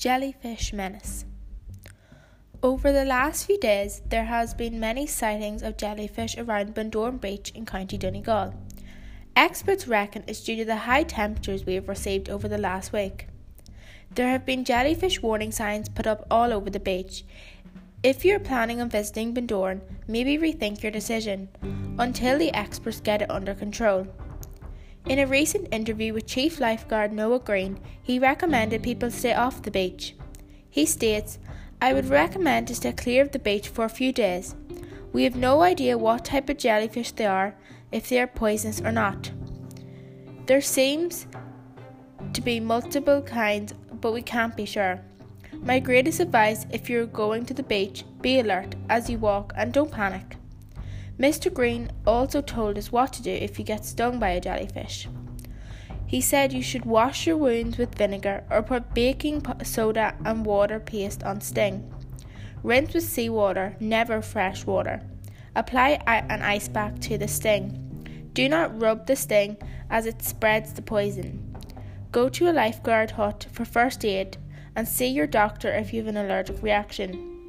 Jellyfish menace. Over the last few days, there has been many sightings of jellyfish around Bundoran Beach in County Donegal. Experts reckon it's due to the high temperatures we have received over the last week. There have been jellyfish warning signs put up all over the beach. If you're planning on visiting Bundoran, maybe rethink your decision until the experts get it under control. In a recent interview with Chief Lifeguard Noah Green, he recommended people stay off the beach. He states, I would recommend to stay clear of the beach for a few days. We have no idea what type of jellyfish they are, if they are poisonous or not. There seems to be multiple kinds, but we can't be sure. My greatest advice if you're going to the beach, be alert as you walk and don't panic. Mr. Green also told us what to do if you get stung by a jellyfish. He said you should wash your wounds with vinegar or put baking soda and water paste on sting. Rinse with seawater, never fresh water. Apply an ice pack to the sting. Do not rub the sting as it spreads the poison. Go to a lifeguard hut for first aid and see your doctor if you have an allergic reaction.